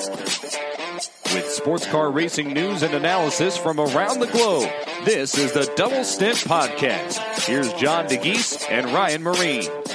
With sports car racing news and analysis from around the globe, this is the Double Stint Podcast. Here's John Dagys and Ryan Myrehn.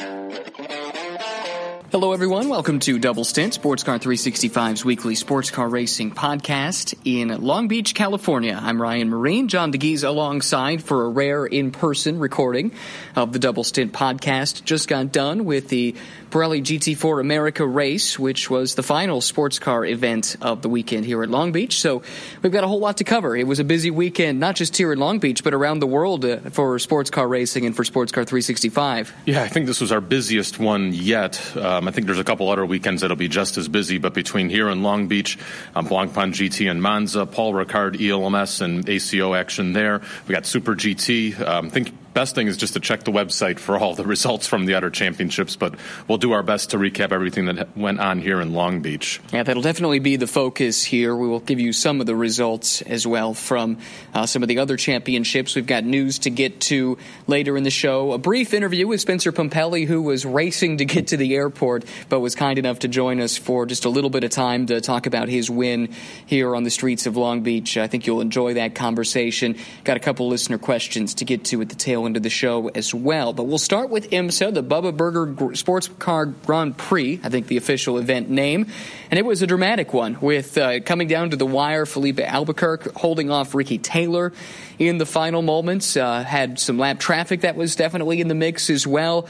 Hello, everyone. Welcome to Double Stint, Sports Car 365's weekly sports car racing podcast in Long Beach, California. I'm Ryan Myrehn, John Dagys alongside for a rare in-person recording of the Double Stint podcast. Just got done with the Pirelli GT4 America race, which was the final sports car event of the weekend here at Long Beach. So we've got a whole lot to cover. It was a busy weekend, not just here at Long Beach, but around the world uh, for sports car racing and for Sports Car 365. Yeah, I think this was our busiest one yet. Um, I think there's a couple other weekends that'll be just as busy, but between here and Long Beach, um, Blancpain GT and Monza, Paul Ricard ELMS and ACO action there. We got Super GT. Um, think best thing is just to check the website for all the results from the other championships, but we'll do our best to recap everything that went on here in Long Beach. Yeah, that'll definitely be the focus here. We will give you some of the results as well from uh, some of the other championships. We've got news to get to later in the show. A brief interview with Spencer Pumpelly, who was racing to get to the airport, but was kind enough to join us for just a little bit of time to talk about his win here on the streets of Long Beach. I think you'll enjoy that conversation. Got a couple listener questions to get to at the tail into the show as well. But we'll start with IMSA, the Bubba Burger Sports Car Grand Prix, I think the official event name. And it was a dramatic one with uh, coming down to the wire, Filipe Albuquerque holding off Ricky Taylor in the final moments. Uh, had some lap traffic that was definitely in the mix as well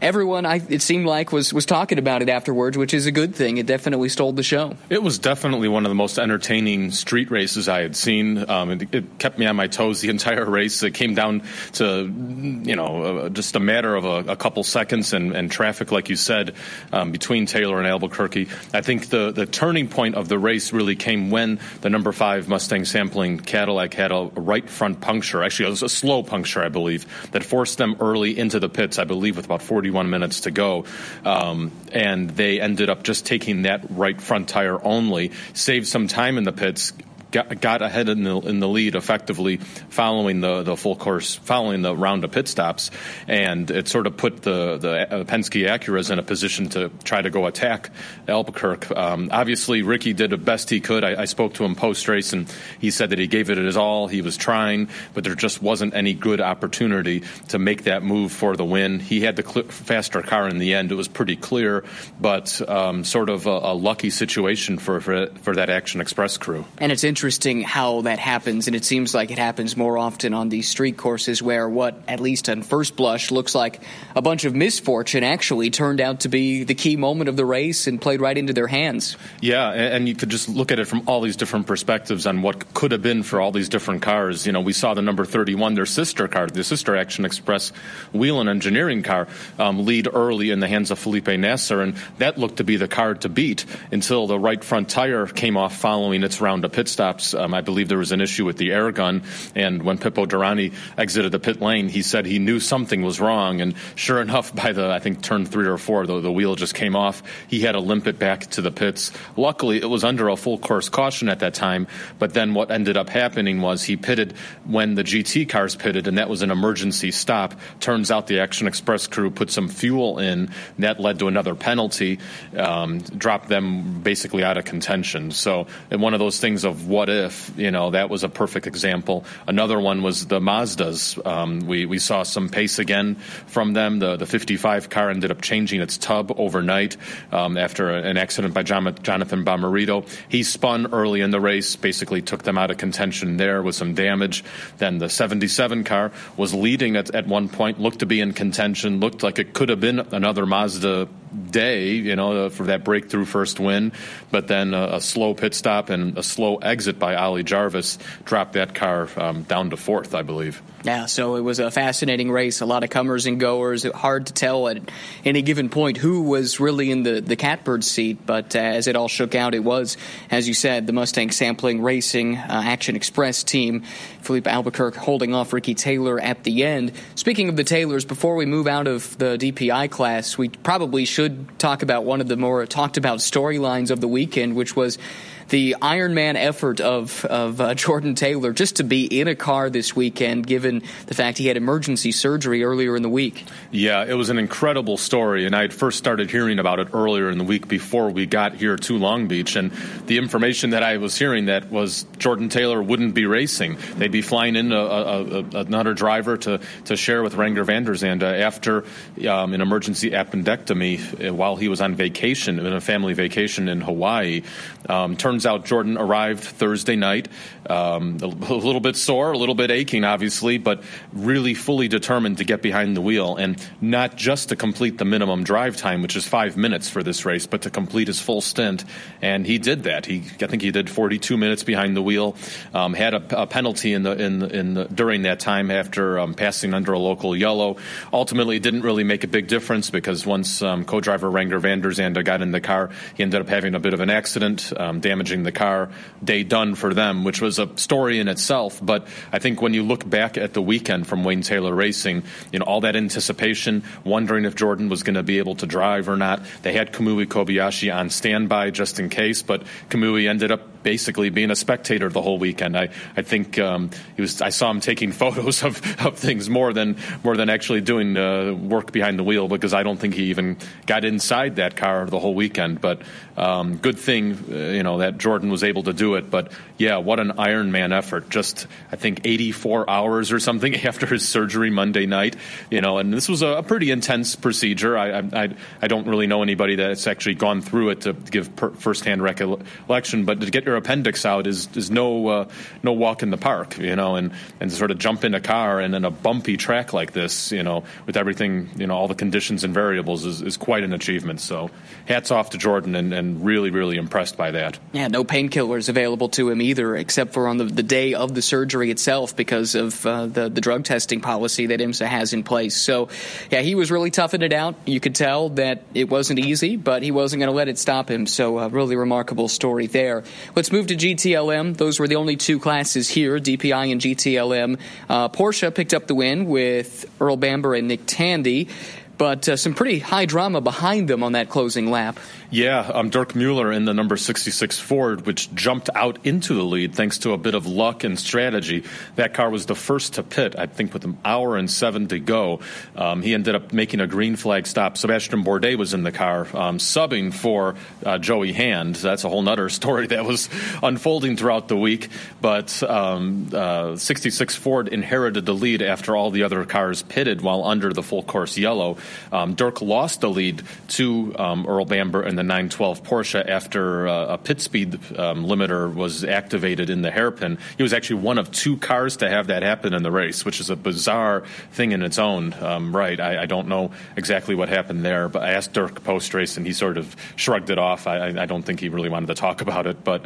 everyone I, it seemed like was was talking about it afterwards, which is a good thing. It definitely stole the show. It was definitely one of the most entertaining street races I had seen. Um, it, it, kept me on my toes the entire race. It came down to you know uh, just a matter of a, a couple seconds and, and, traffic, like you said, um, between Taylor and Albuquerque. I think the the turning point of the race really came when the number five Mustang sampling Cadillac had a right front puncture. Actually, it was a slow puncture, I believe, that forced them early into the pits. I believe with about 40 41 minutes to go. Um, and they ended up just taking that right front tire only, saved some time in the pits, got, got ahead in the, in the lead effectively following the, the full course, following the round of pit stops, and it sort of put the the uh, Penske Acuras in a position to try to go attack Albuquerque. Um, obviously, Ricky did the best he could. I, I spoke to him post race, and he said that he gave it his all. He was trying, but there just wasn't any good opportunity to make that move for the win. He had the cl- faster car in the end. It was pretty clear, but um, sort of a, a lucky situation for, for for that Action Express crew. And it's interesting interesting how that happens, and it seems like it happens more often on these street courses where what, at least on first blush, looks like a bunch of misfortune actually turned out to be the key moment of the race and played right into their hands. Yeah, and you could just look at it from all these different perspectives on what could have been for all these different cars. You know, we saw the number 31, their sister car, the sister Action Express Whelen Engineering car, um, lead early in the hands of Felipe Nasr, and that looked to be the car to beat until the right front tire came off following its round of pit stops um, I believe there was an issue with the air gun, and when Pipo Derani exited the pit lane, he said he knew something was wrong. And sure enough, by the I think turn three or four, the, the wheel just came off. He had to limp it back to the pits. Luckily, it was under a full course caution at that time. But then what ended up happening was he pitted when the GT cars pitted, and that was an emergency stop. Turns out the Action Express crew put some fuel in. That led to another penalty, um, dropped them basically out of contention. So, one of those things of what if, you know, that was a perfect example. Another one was the Mazdas. Um, we, we saw some pace again from them. The, the 55 car ended up changing its tub overnight um, after an accident by Jonathan Bomarito. He spun early in the race, basically took them out of contention there with some damage. Then the 77 car was leading at, at one point, looked to be in contention, looked like it could have been another Mazda day, you know, for that breakthrough first win. But then a, a slow pit stop and a slow exit by Ollie Jarvis dropped that car um, down to fourth, I believe. Yeah, so it was a fascinating race. A lot of comers and goers. Hard to tell at any given point who was really in the, the catbird seat, but uh, as it all shook out, it was, as you said, the Mustang Sampling Racing uh, Action Express team. Filipe Albuquerque holding off Ricky Taylor at the end. Speaking of the Taylors, before we move out of the DPI class, we probably should talk about one of the more talked about storylines of the weekend, which was the Ironman effort of of uh, Jordan Taylor just to be in a car this weekend, given the fact he had emergency surgery earlier in the week. Yeah, it was an incredible story, and I had first started hearing about it earlier in the week before we got here to Long Beach, and the information that I was hearing that was Jordan Taylor wouldn't be racing; they'd be flying in a, a, a, another driver to to share with Renger van der Zande after um, an emergency appendectomy uh, while he was on vacation, in a family vacation in Hawaii. Um, turns out Jordan arrived Thursday night, um, a, a little bit sore, a little bit aching, obviously, but really fully determined to get behind the wheel and not just to complete the minimum drive time, which is five minutes for this race, but to complete his full stint. And he did that. He, I think he did 42 minutes behind the wheel. Um, had a, a, penalty in the in the, in the, during that time after um, passing under a local yellow. Ultimately, it didn't really make a big difference because once um, co-driver Renger van der Zande got in the car, he ended up having a bit of an accident, um, the car. Day done for them, which was a story in itself. But I think when you look back at the weekend from Wayne Taylor Racing, you know all that anticipation, wondering if Jordan was going to be able to drive or not. They had Kamui Kobayashi on standby just in case, but Kamui ended up basically being a spectator the whole weekend. I, I think um, he was. I saw him taking photos of, of things more than more than actually doing uh, work behind the wheel because I don't think he even got inside that car the whole weekend. But um, good thing, uh, you know, that Jordan was able to do it. But yeah, what an Ironman effort! Just I think 84 hours or something after his surgery Monday night. You know, and this was a, pretty intense procedure. I, I I don't really know anybody that's actually gone through it to give per, firsthand recollection, but to get your appendix out is is no uh, no walk in the park, you know, and and sort of jump in a car and in a bumpy track like this, you know, with everything, you know, all the conditions and variables is, is quite an achievement. So, hats off to Jordan, and, and really really impressed by that. Yeah, no painkillers available to him either, except for on the, the day of the surgery itself because of uh, the the drug testing policy that IMSA has in place. So, yeah, he was really toughing it out. You could tell that it wasn't easy, but he wasn't going to let it stop him. So, a really remarkable story there. Let's move to GTLM. Those were the only two classes here, DPI and GTLM. Uh, Porsche picked up the win with Earl Bamber and Nick Tandy but uh, some pretty high drama behind them on that closing lap. Yeah, um, Dirk Mueller in the number 66 Ford, which jumped out into the lead thanks to a bit of luck and strategy. That car was the first to pit, I think, with an hour and seven to go. Um, he ended up making a green flag stop. Sebastian Bourdais was in the car, um, subbing for uh, Joey Hand. That's a whole other story that was unfolding throughout the week. But um, uh, 66 Ford inherited the lead after all the other cars pitted while under the full course yellow. Um, Dirk lost the lead to um, Earl Bamber and the 912 Porsche after uh, a pit speed um, limiter was activated in the hairpin. He was actually one of two cars to have that happen in the race, which is a bizarre thing in its own um, right. I, I, don't know exactly what happened there, but I asked Dirk post race and he sort of shrugged it off. I, I, don't think he really wanted to talk about it, but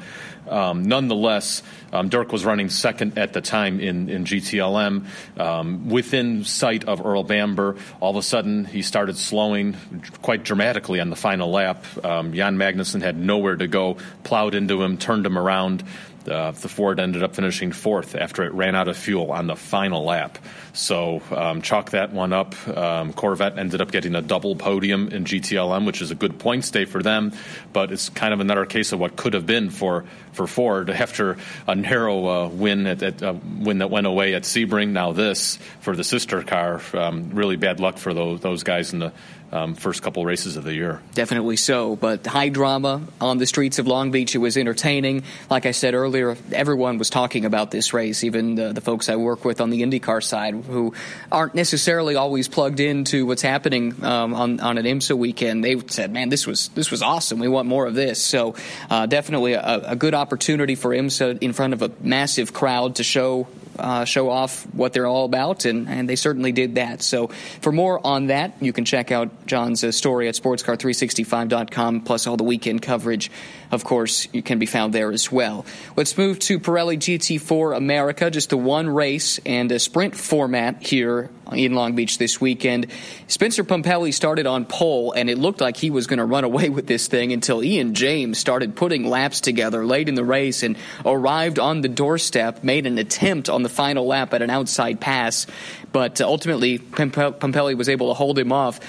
um, nonetheless, um, Dirk was running second at the time in, in GTLM, um, within sight of Earl Bamber. All of a sudden, he started slowing quite dramatically on the final lap. Um, Jan Magnussen had nowhere to go, plowed into him, turned him around. Uh, the Ford ended up finishing fourth after it ran out of fuel on the final lap. So um, chalk that one up. Um, Corvette ended up getting a double podium in GTLM, which is a good points day for them, but it's kind of another case of what could have been for, for Ford after a narrow uh, win at, at uh, win that went away at Sebring. Now this for the sister car. Um, really bad luck for those those guys in the um, first couple races of the year. Definitely so. But high drama on the streets of Long Beach. It was entertaining. Like I said earlier, everyone was talking about this race, even the, the folks I work with on the IndyCar side who aren't necessarily always plugged into what's happening um, on, on an IMSA weekend. They said, man, this was, this was awesome. We want more of this. So uh, definitely a, a good opportunity for IMSA in front of a massive crowd to show uh, show off what they're all about, and, and they certainly did that. So, for more on that, you can check out John's uh, story at sportscar365.com, plus all the weekend coverage, of course, you can be found there as well. Let's move to Pirelli GT4 America, just a one race and a sprint format here in Long Beach this weekend. Spencer Pumpelly started on pole, and it looked like he was going to run away with this thing until Ian James started putting laps together late in the race and arrived on the doorstep, made an attempt on the final lap at an outside pass, but uh, ultimately Pumpelly was able to hold him off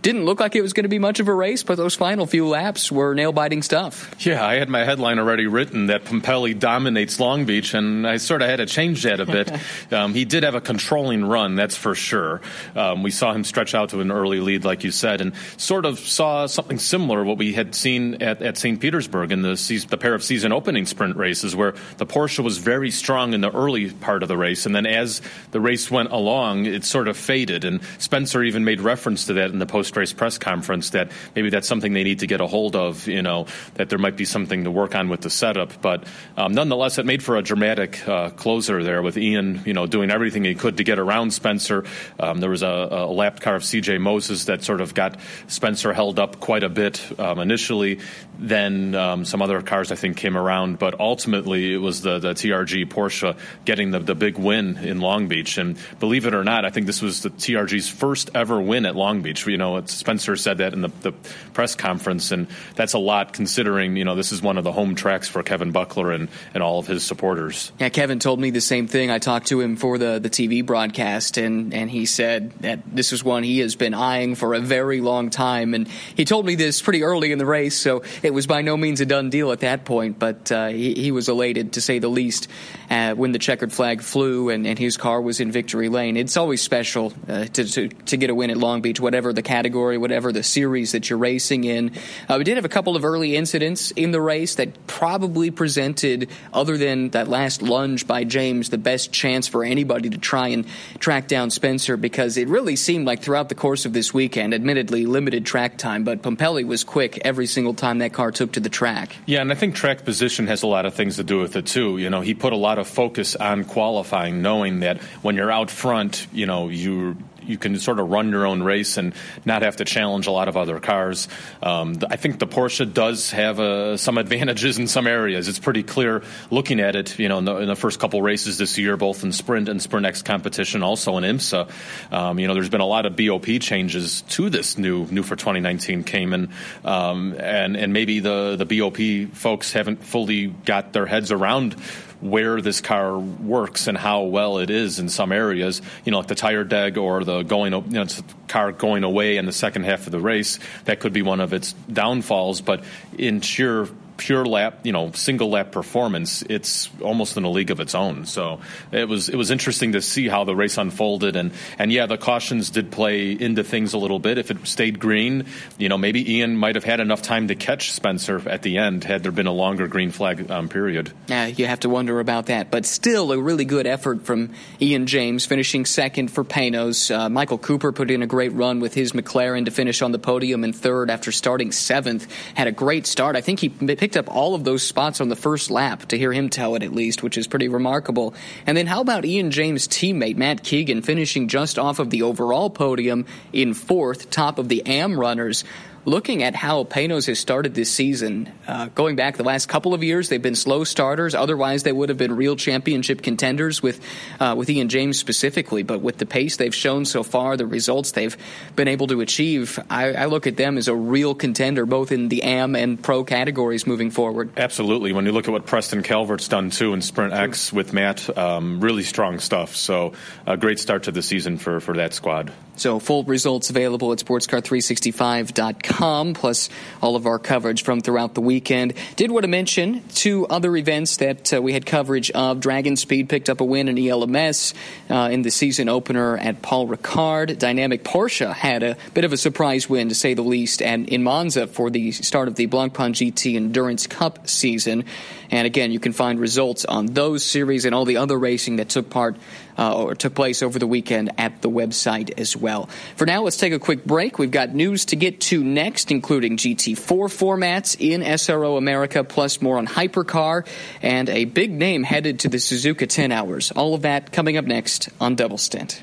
didn't look like it was going to be much of a race, but those final few laps were nail biting stuff. Yeah, I had my headline already written that Pumpelly dominates Long Beach, and I sort of had to change that a bit. um, he did have a controlling run, that's for sure. Um, we saw him stretch out to an early lead, like you said, and sort of saw something similar what we had seen at, at St. Petersburg in the, season, the pair of season opening sprint races, where the Porsche was very strong in the early part of the race, and then as the race went along, it sort of faded. And Spencer even made reference to that in the post race press conference that maybe that's something they need to get a hold of, you know, that there might be something to work on with the setup. But um, nonetheless, it made for a dramatic uh, closer there with Ian, you know, doing everything he could to get around Spencer. Um, there was a, a lapped car of CJ Moses that sort of got Spencer held up quite a bit um, initially. Then um, some other cars, I think, came around. But ultimately, it was the, the TRG Porsche getting the, the big win in Long Beach. And believe it or not, I think this was the TRG's first ever win at Long Beach. You know, Spencer said that in the, the press conference, and that's a lot considering, you know, this is one of the home tracks for Kevin Buckler and, and all of his supporters. Yeah, Kevin told me the same thing. I talked to him for the, the TV broadcast, and, and he said that this is one he has been eyeing for a very long time. And he told me this pretty early in the race, so it was by no means a done deal at that point, but uh, he, he, was elated, to say the least, uh, when the checkered flag flew and, and his car was in victory lane. It's always special uh, to, to, to, get a win at Long Beach, whatever the category, whatever the series that you're racing in. Uh, we did have a couple of early incidents in the race that probably presented, other than that last lunge by James, the best chance for anybody to try and track down Spencer because it really seemed like throughout the course of this weekend, admittedly limited track time, but Pumpelly was quick every single time that car took to the track. Yeah, and I think track position has a lot of things to do with it too. You know, he put a lot of focus on qualifying, knowing that when you're out front, you know, you you can sort of run your own race and not have to challenge a lot of other cars. Um, I think the Porsche does have uh, some advantages in some areas. It's pretty clear looking at it. You know, in the, in the, first couple races this year, both in sprint and sprint X competition, also in IMSA. Um, you know, there's been a lot of BOP changes to this new new for 2019 Cayman, um, and and maybe the the BOP folks haven't fully got their heads around where this car works and how well it is in some areas. You know, like the tire deg or the going, you know, car going away in the second half of the race. That could be one of its downfalls. But in sheer pure lap, you know, single lap performance, it's almost in a league of its own. So it was it was interesting to see how the race unfolded, and and yeah, the cautions did play into things a little bit. If it stayed green, you know, maybe Ian might have had enough time to catch Spencer at the end had there been a longer green flag um, period. Yeah, you have to wonder about that, but still a really good effort from Ian James, finishing second for Panoz. Uh, Michael Cooper put in a great run with his McLaren to finish on the podium in third after starting seventh. Had a great start. I think he picked picked up all of those spots on the first lap, to hear him tell it at least, which is pretty remarkable. And then how about Ian James' teammate, Matt Keegan, finishing just off of the overall podium in fourth, top of the AM runners? Looking at how Panoz has started this season, uh, going back the last couple of years, they've been slow starters. Otherwise, they would have been real championship contenders with uh, with Ian James specifically. But with the pace they've shown so far, the results they've been able to achieve, I, I look at them as a real contender, both in the AM and Pro categories moving forward. Absolutely. When you look at what Preston Calvert's done too in Sprint X with Matt, um, really strong stuff. So a great start to the season for for that squad. So full results available at sportscar365.com, plus all of our coverage from throughout the weekend. Did want to mention two other events that uh, we had coverage of. Dragon Speed picked up a win in ELMS uh, in the season opener at Paul Ricard. Dinamic Porsche had a bit of a surprise win, to say the least, and in Monza for the start of the Blancpain GT Endurance Cup season. And again, you can find results on those series and all the other racing that took part uh, or took place over the weekend at the website as well. For now, let's take a quick break. We've got news to get to next, including GT4 formats in SRO America, plus more on Hypercar and a big name headed to the Suzuka 10 Hours. All of that coming up next on Double Stint.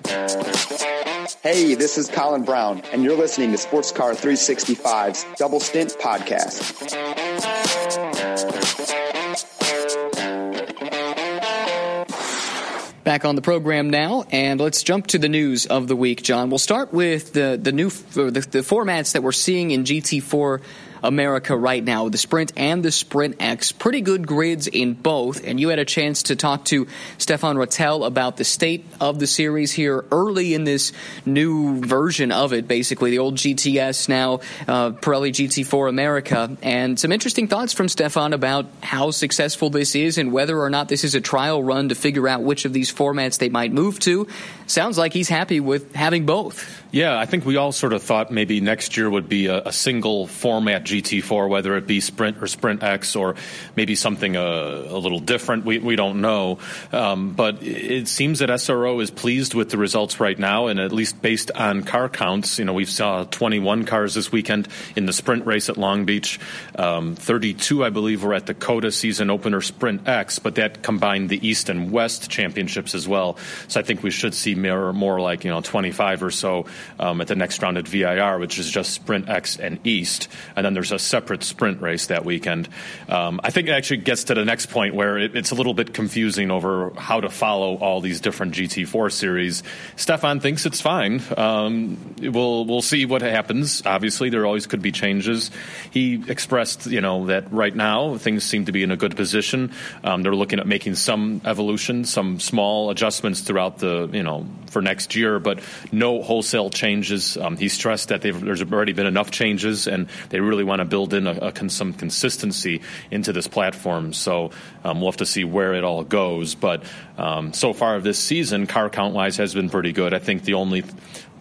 Hey, this is Colin Braun, and you're listening to Sports Car 365's Double Stint podcast. Back on the program now, and let's jump to the news of the week, John. We'll start with the the new the, the formats that we're seeing in GT4 America right now, the Sprint and the Sprint X. Pretty good grids in both. And you had a chance to talk to Stefan Ratel about the state of the series here early in this new version of it, basically the old GTS, now uh, Pirelli GT4 America. And some interesting thoughts from Stefan about how successful this is and whether or not this is a trial run to figure out which of these formats they might move to. Sounds like he's happy with having both. Yeah, I think we all sort of thought maybe next year would be a, a single format GT4, whether it be Sprint or Sprint X or maybe something a, uh, a little different. We, we don't know. Um, but it seems that SRO is pleased with the results right now, and at least based on car counts, you know, we've saw 21 cars this weekend in the Sprint race at Long Beach. Um, 32, I believe, were at the COTA season opener Sprint X, but that combined the East and West championships as well. So I think we should see more, more like, you know, 25 or so um, at the next round at VIR, which is just Sprint X and East, and then there's a separate sprint race that weekend. Um, I think it actually gets to the next point where it, it's a little bit confusing over how to follow all these different GT4 series. Stefan thinks it's fine. Um, we'll we'll see what happens. Obviously, there always could be changes. He expressed, you know, that right now things seem to be in a good position. Um, they're looking at making some evolution, some small adjustments throughout the, you know, for next year, but no wholesale changes. Um, he stressed that there's already been enough changes, and they really want to build in a, a, some consistency into this platform. So um, we'll have to see where it all goes. But um, so far this season, car count wise, has been pretty good. I think the only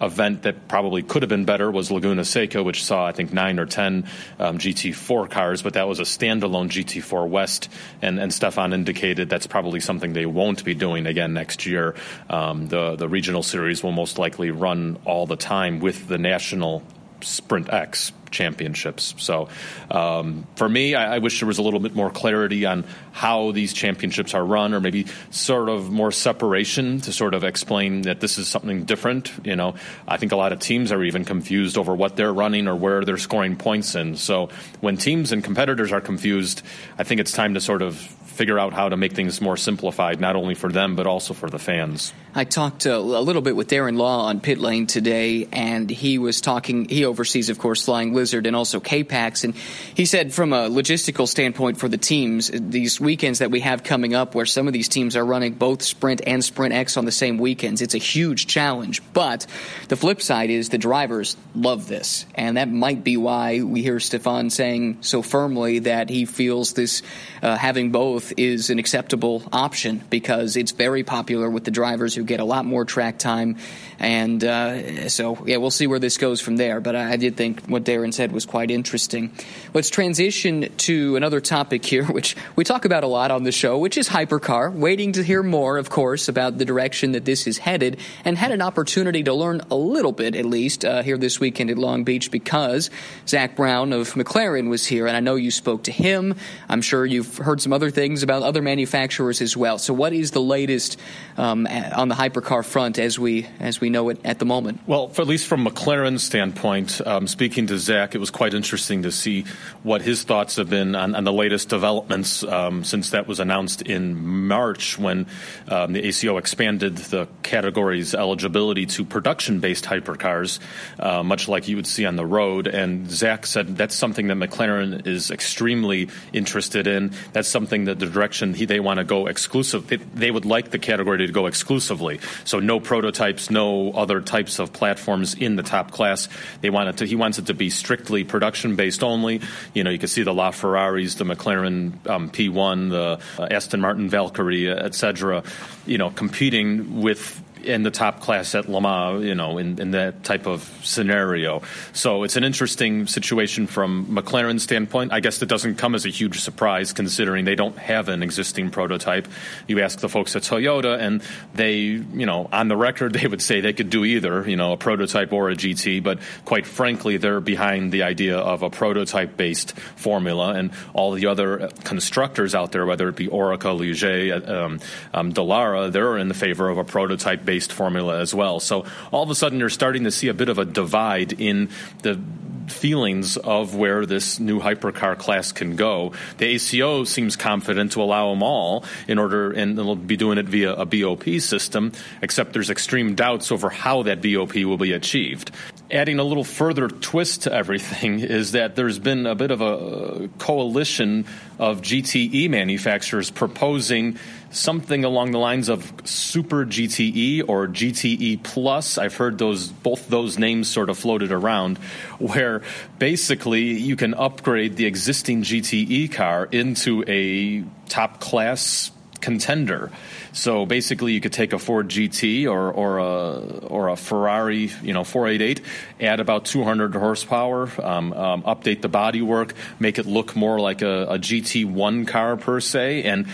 event that probably could have been better was Laguna Seca, which saw I think nine or ten um, GT4 cars, but that was a standalone GT4 West, and, and Stefan indicated that's probably something they won't be doing again next year. Um, the the regional series will most likely run all the time with the national Sprint X championships. So um, for me, I, I, wish there was a little bit more clarity on how these championships are run, or maybe sort of more separation to sort of explain that this is something different. You know, I think a lot of teams are even confused over what they're running or where they're scoring points in. So when teams and competitors are confused, I think it's time to sort of figure out how to make things more simplified, not only for them, but also for the fans. I talked a, a little bit with Darren Law on Pit Lane today, and he was talking, he oversees, of course, Flying Lizard and also K-Pax, and he said from a logistical standpoint for the teams, these weekends that we have coming up where some of these teams are running both Sprint and Sprint X on the same weekends, it's a huge challenge. But the flip side is the drivers love this, and that might be why we hear Stefan saying so firmly that he feels this uh, having both is an acceptable option because it's very popular with the drivers who get a lot more track time. And uh, so, yeah, we'll see where this goes from there. But I, I did think what Darren said was quite interesting. Let's transition to another topic here, which we talk about a lot on the show, which is hypercar. Waiting to hear more, of course, about the direction that this is headed, and had an opportunity to learn a little bit, at least, uh, here this weekend at Long Beach because Zak Brown of McLaren was here, and I know you spoke to him. I'm sure you've heard some other things about other manufacturers as well. So, what is the latest um, on the hypercar front as we as we know it at the moment? Well, at least from McLaren's standpoint, um, speaking to Zak, it was quite interesting to see what his thoughts have been on, on the latest developments um, since that was announced in March when um, the ACO expanded the category's eligibility to production-based hypercars, uh, much like you would see on the road. And Zach said that's something that McLaren is extremely interested in. That's something that the direction he, they want to go exclusive. They, they would like the category to go exclusively. So no prototypes, no other types of platforms in the top class. They want it to. He wants it to be strictly production based only. You know, you can see the LaFerraris, the McLaren um, P1, the uh, Aston Martin Valkyrie, etc. You know, competing with in the top class at Le Mans, you know, in, in that type of scenario. So it's an interesting situation from McLaren's standpoint. I guess it doesn't come as a huge surprise considering they don't have an existing prototype. You ask the folks at Toyota, and they, you know, on the record, they would say they could do either, you know, a prototype or a GT, but quite frankly, they're behind the idea of a prototype based formula, and all the other constructors out there, whether it be Oreca, Ligier, um, um, Dallara, they're in the favor of a prototype based based formula as well. So all of a sudden, you're starting to see a bit of a divide in the feelings of where this new hypercar class can go. The ACO seems confident to allow them all in order, and they'll be doing it via a BOP system, except there's extreme doubts over how that BOP will be achieved. Adding a little further twist to everything is that there's been a bit of a coalition of GTE manufacturers proposing something along the lines of Super GTE or GTE Plus. I've heard those both those names sort of floated around, where basically you can upgrade the existing GTE car into a top class contender. So basically, you could take a Ford GT or or a or a Ferrari, you know, 488, add about 200 horsepower, um, um, update the bodywork, make it look more like a, a GT1 car per se, and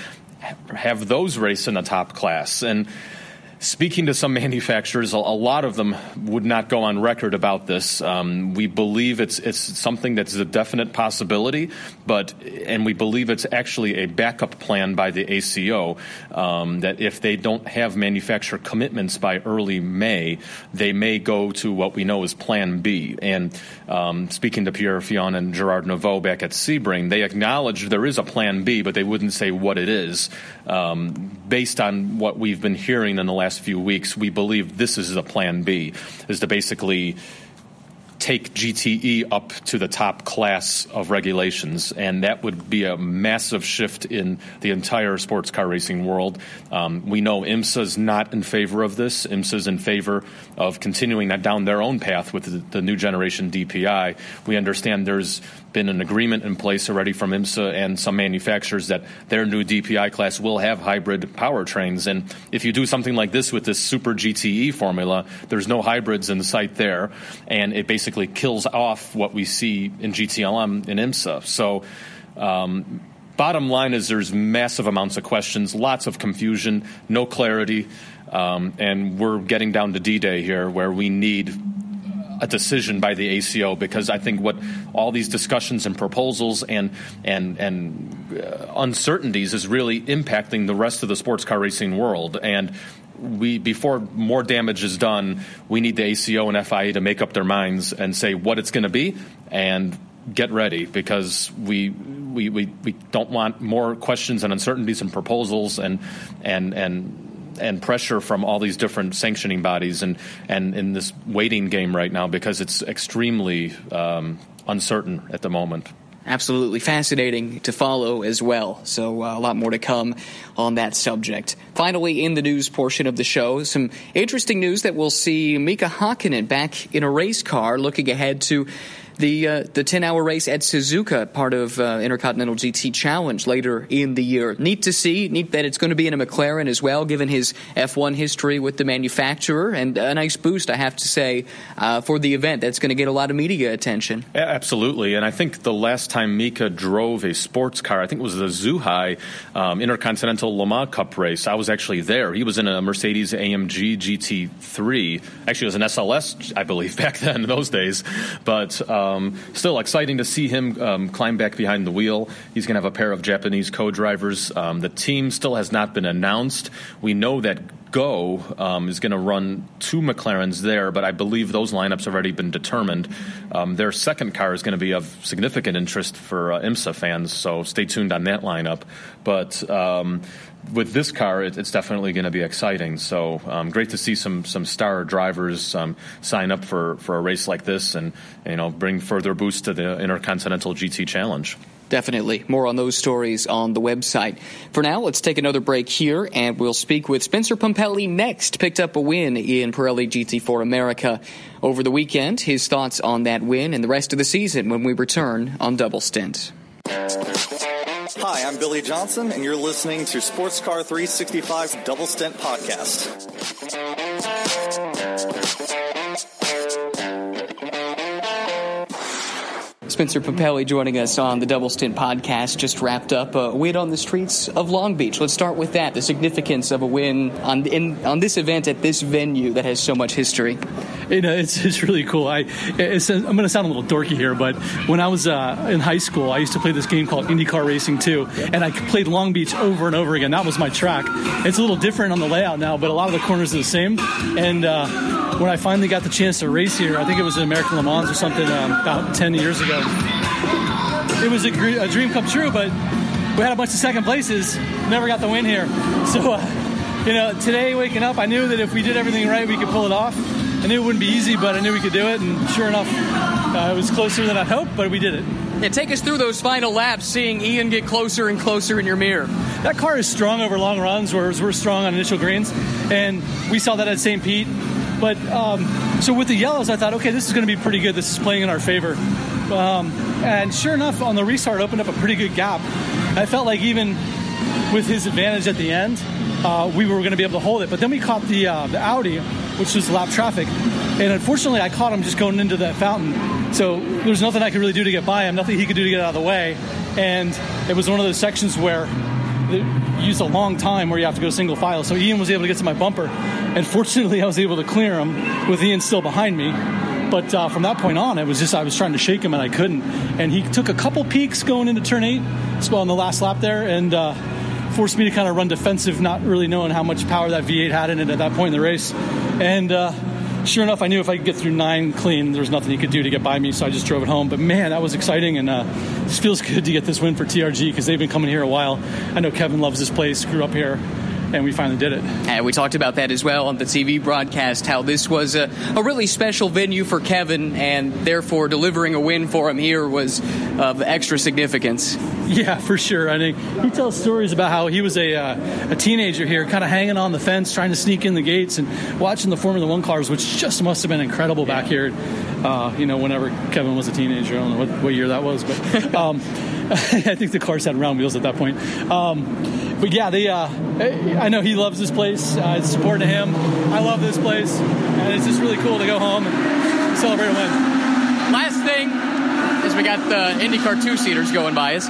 have those race in the top class and Speaking to some manufacturers, a, lot of them would not go on record about this. Um, we believe it's it's something that's a definite possibility, but and we believe it's actually a backup plan by the ACO um, that if they don't have manufacturer commitments by early May, they may go to what we know as Plan B. And um, speaking to Pierre Fillon and Gerard Neveu back at Sebring, they acknowledge there is a Plan B, but they wouldn't say what it is. Um, based on what we've been hearing in the last few weeks, we believe this is a plan B, is to basically take GTE up to the top class of regulations, and that would be a massive shift in the entire sports car racing world. Um, we know IMSA is not in favor of this. IMSA is in favor of continuing that down their own path with the, the new generation DPI. We understand there's been an agreement in place already from IMSA and some manufacturers that their new DPI class will have hybrid powertrains. And if you do something like this with this Super GTE formula, there's no hybrids in sight there, and it basically kills off what we see in GTLM in IMSA. So, um, bottom line is there's massive amounts of questions, lots of confusion, no clarity, um, and we're getting down to D-Day here, where we need a decision by the ACO because I think what all these discussions and proposals and and and uh, uncertainties is really impacting the rest of the sports car racing world. And we before more damage is done, we need the ACO and FIA to make up their minds and say what it's going to be and get ready because we, we we we don't want more questions and uncertainties and proposals and and and and pressure from all these different sanctioning bodies and and in this waiting game right now because it's extremely um, uncertain at the moment absolutely fascinating to follow as well. So, uh, a lot more to come on that subject. Finally, in the news portion of the show, some interesting news that we'll see Mika Hakkinen back in a race car looking ahead to the uh, the 10 hour race at Suzuka, part of uh, Intercontinental GT Challenge later in the year. Neat to see. Neat that it's going to be in a McLaren as well, given his F1 history with the manufacturer, and a nice boost, I have to say, uh, for the event. That's going to get a lot of media attention. Absolutely, and I think the last time Mika drove a sports car, I think it was the Zhuhai um, Intercontinental Le Mans Cup race. I was actually there. He was in a Mercedes AMG GT3. Actually, it was an SLS, I believe, back then those days, but. Um, um, still exciting to see him um, climb back behind the wheel. He's going to have a pair of Japanese co-drivers. Um, the team still has not been announced. We know that Go um, is going to run two McLarens there, but I believe those lineups have already been determined. Um, their second car is going to be of significant interest for uh, IMSA fans, so stay tuned on that lineup. But um, with this car, it, it's definitely going to be exciting. So um, great to see some some star drivers um, sign up for, for a race like this, and you know bring further boost to the Intercontinental GT Challenge. Definitely. More on those stories on the website. For now, let's take another break here, and we'll speak with Spencer Pumpelly next. Picked up a win in Pirelli GT4 America over the weekend. His thoughts on that win and the rest of the season when we return on Double Stint. Hi, I'm Billy Johnson, and you're listening to Sports Car 365's Double Stint Podcast. Spencer Pumpelly joining us on the Double Stint podcast. Just wrapped up a win on the streets of Long Beach. Let's start with that. The significance of a win on in, on this event at this venue that has so much history. You know, it's, it's really cool. I I'm going to sound a little dorky here, but when I was uh, in high school, I used to play this game called IndyCar Racing 2, and I played Long Beach over and over again. That was my track. It's a little different on the layout now, but a lot of the corners are the same. And uh, when I finally got the chance to race here, I think it was the American Le Mans or something um, about 10 years ago it was a, a, dream come true, but we had a bunch of second places, never got the win here. So, uh, you know, today waking up, I knew that if we did everything right, we could pull it off. I knew it wouldn't be easy, but I knew we could do it. And sure enough, uh, it was closer than I hoped, but we did it. Yeah, take us through those final laps, seeing Ian get closer and closer in your mirror. That car is strong over long runs, whereas we're strong on initial greens, and we saw that at St. Pete. But um, so with the yellows, I thought, okay, this is going to be pretty good. This is playing in our favor. Um, and sure enough, on the restart, opened up a pretty good gap. I felt like even with his advantage at the end, uh, we were going to be able to hold it. But then we caught the uh, the Audi, which was lap traffic, and unfortunately, I caught him just going into that fountain. So there was nothing I could really do to get by him, nothing he could do to get out of the way. And it was one of those sections where it used a long time where you have to go single file. So Ian was able to get to my bumper, and fortunately, I was able to clear him with Ian still behind me. But uh, from that point on, it was just I was trying to shake him and I couldn't. And he took a couple peaks going into turn eight, in the last lap there, and uh, forced me to kind of run defensive, not really knowing how much power that V8 had in it at that point in the race. And uh, sure enough, I knew if I could get through nine clean, there was nothing he could do to get by me, so I just drove it home. But man, that was exciting, and uh, it feels good to get this win for TRG because they've been coming here a while. I know Kevin loves this place, grew up here and we finally did it. And we talked about that as well on the TV broadcast, how this was a, a, really special venue for Kevin, and therefore delivering a win for him here was of extra significance. Yeah, for sure. I think he tells stories about how he was a, uh, a teenager here, kind of hanging on the fence, trying to sneak in the gates, and watching the Formula One cars, which just must have been incredible back here. Uh, you know, whenever Kevin was a teenager, I don't know what, what year that was, but um, I think the cars had round wheels at that point. Um, but yeah, they. Uh, I know he loves this place. Uh, it's support to him. I love this place, and it's just really cool to go home and celebrate a win. Last thing is we got the IndyCar two seaters going by us.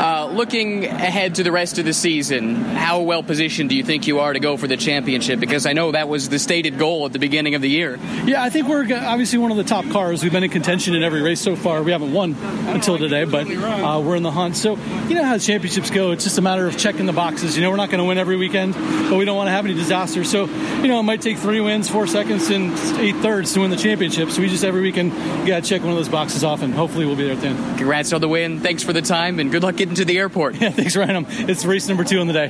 Uh, looking ahead to the rest of the season, how well positioned do you think you are to go for the championship? Because I know that was the stated goal at the beginning of the year. Yeah, I think we're obviously one of the top cars. We've been in contention in every race so far. We haven't won until today, but uh, we're in the hunt. So you know how the championships go. It's just a matter of checking the boxes. You know, we're not going to win every weekend, but we don't want to have any disasters. So you know, it might take three wins, four seconds, and eight thirds to win the championship. So we just every weekend got to check one of those boxes off, and hopefully we'll be there at the end. Congrats on the win. Thanks for the time, and good luck getting to the airport. Yeah, thanks, Ryan. It's race number two on the day.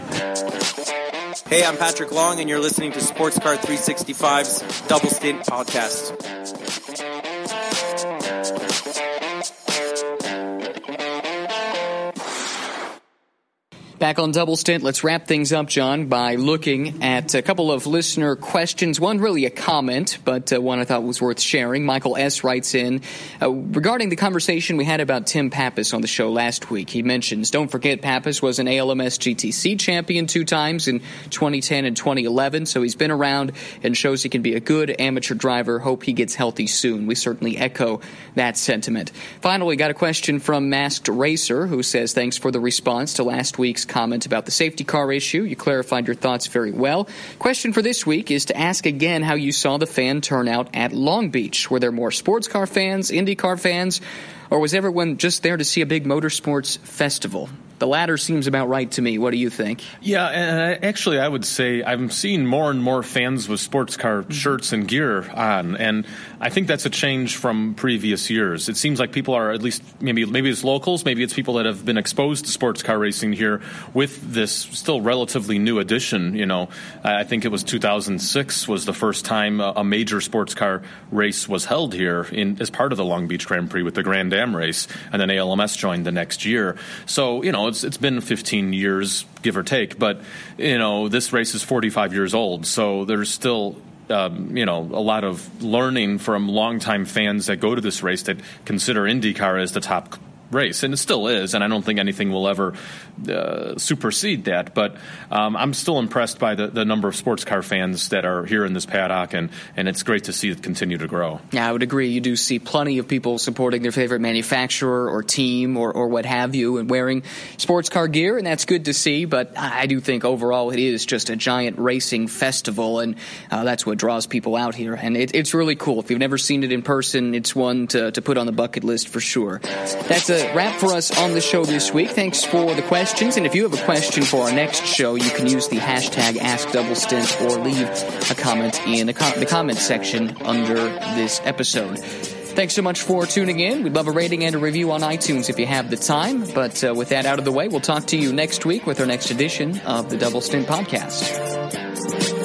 Hey, I'm Patrick Long, and you're listening to Sports Car 365's Double Stint Podcast. Back on Double Stint, let's wrap things up, John, by looking at a couple of listener questions. One really a comment, but uh, one I thought was worth sharing. Michael S. writes in uh, regarding the conversation we had about Tim Pappas on the show last week. He mentions, don't forget, Pappas was an ALMS GTC champion two times in 2010 and 2011, so he's been around and shows he can be a good amateur driver. Hope he gets healthy soon. We certainly echo that sentiment. Finally, got a question from Masked Racer who says, thanks for the response to last week's comment about the safety car issue. You clarified your thoughts very well. Question for this week is to ask again how you saw the fan turnout at Long Beach. Were there more sports car fans, IndyCar fans, or was everyone just there to see a big motorsports festival? The latter seems about right to me. What do you think? Yeah, and I, actually, I would say I'm seeing more and more fans with sports car mm-hmm. shirts and gear on, and I think that's a change from previous years. It seems like people are at least maybe maybe it's locals, maybe it's people that have been exposed to sports car racing here with this still relatively new addition. You know, I think it was 2006 was the first time a major sports car race was held here in as part of the Long Beach Grand Prix with the Grand Am race, and then ALMS joined the next year. So you know it's it's been 15 years, give or take, but you know this race is 45 years old, so there's still um, you know a lot of learning from longtime fans that go to this race that consider IndyCar as the top race, and it still is. And I don't think anything will ever uh, supersede that. But um, I'm still impressed by the, the number of sports car fans that are here in this paddock, and, and it's great to see it continue to grow. Yeah, I would agree. You do see plenty of people supporting their favorite manufacturer or team or, or what have you, and wearing sports car gear, and that's good to see. But I do think overall it is just a giant racing festival, and uh, that's what draws people out here. And it, it's really cool. If you've never seen it in person, it's one to, to put on the bucket list for sure. That's a wrap for us on the show this week. Thanks for the questions. And if you have a question for our next show, you can use the hashtag AskDoubleStint or leave a comment in the comment section under this episode. Thanks so much for tuning in. We'd love a rating and a review on iTunes if you have the time. But uh, with that out of the way, we'll talk to you next week with our next edition of the Double Stint Podcast.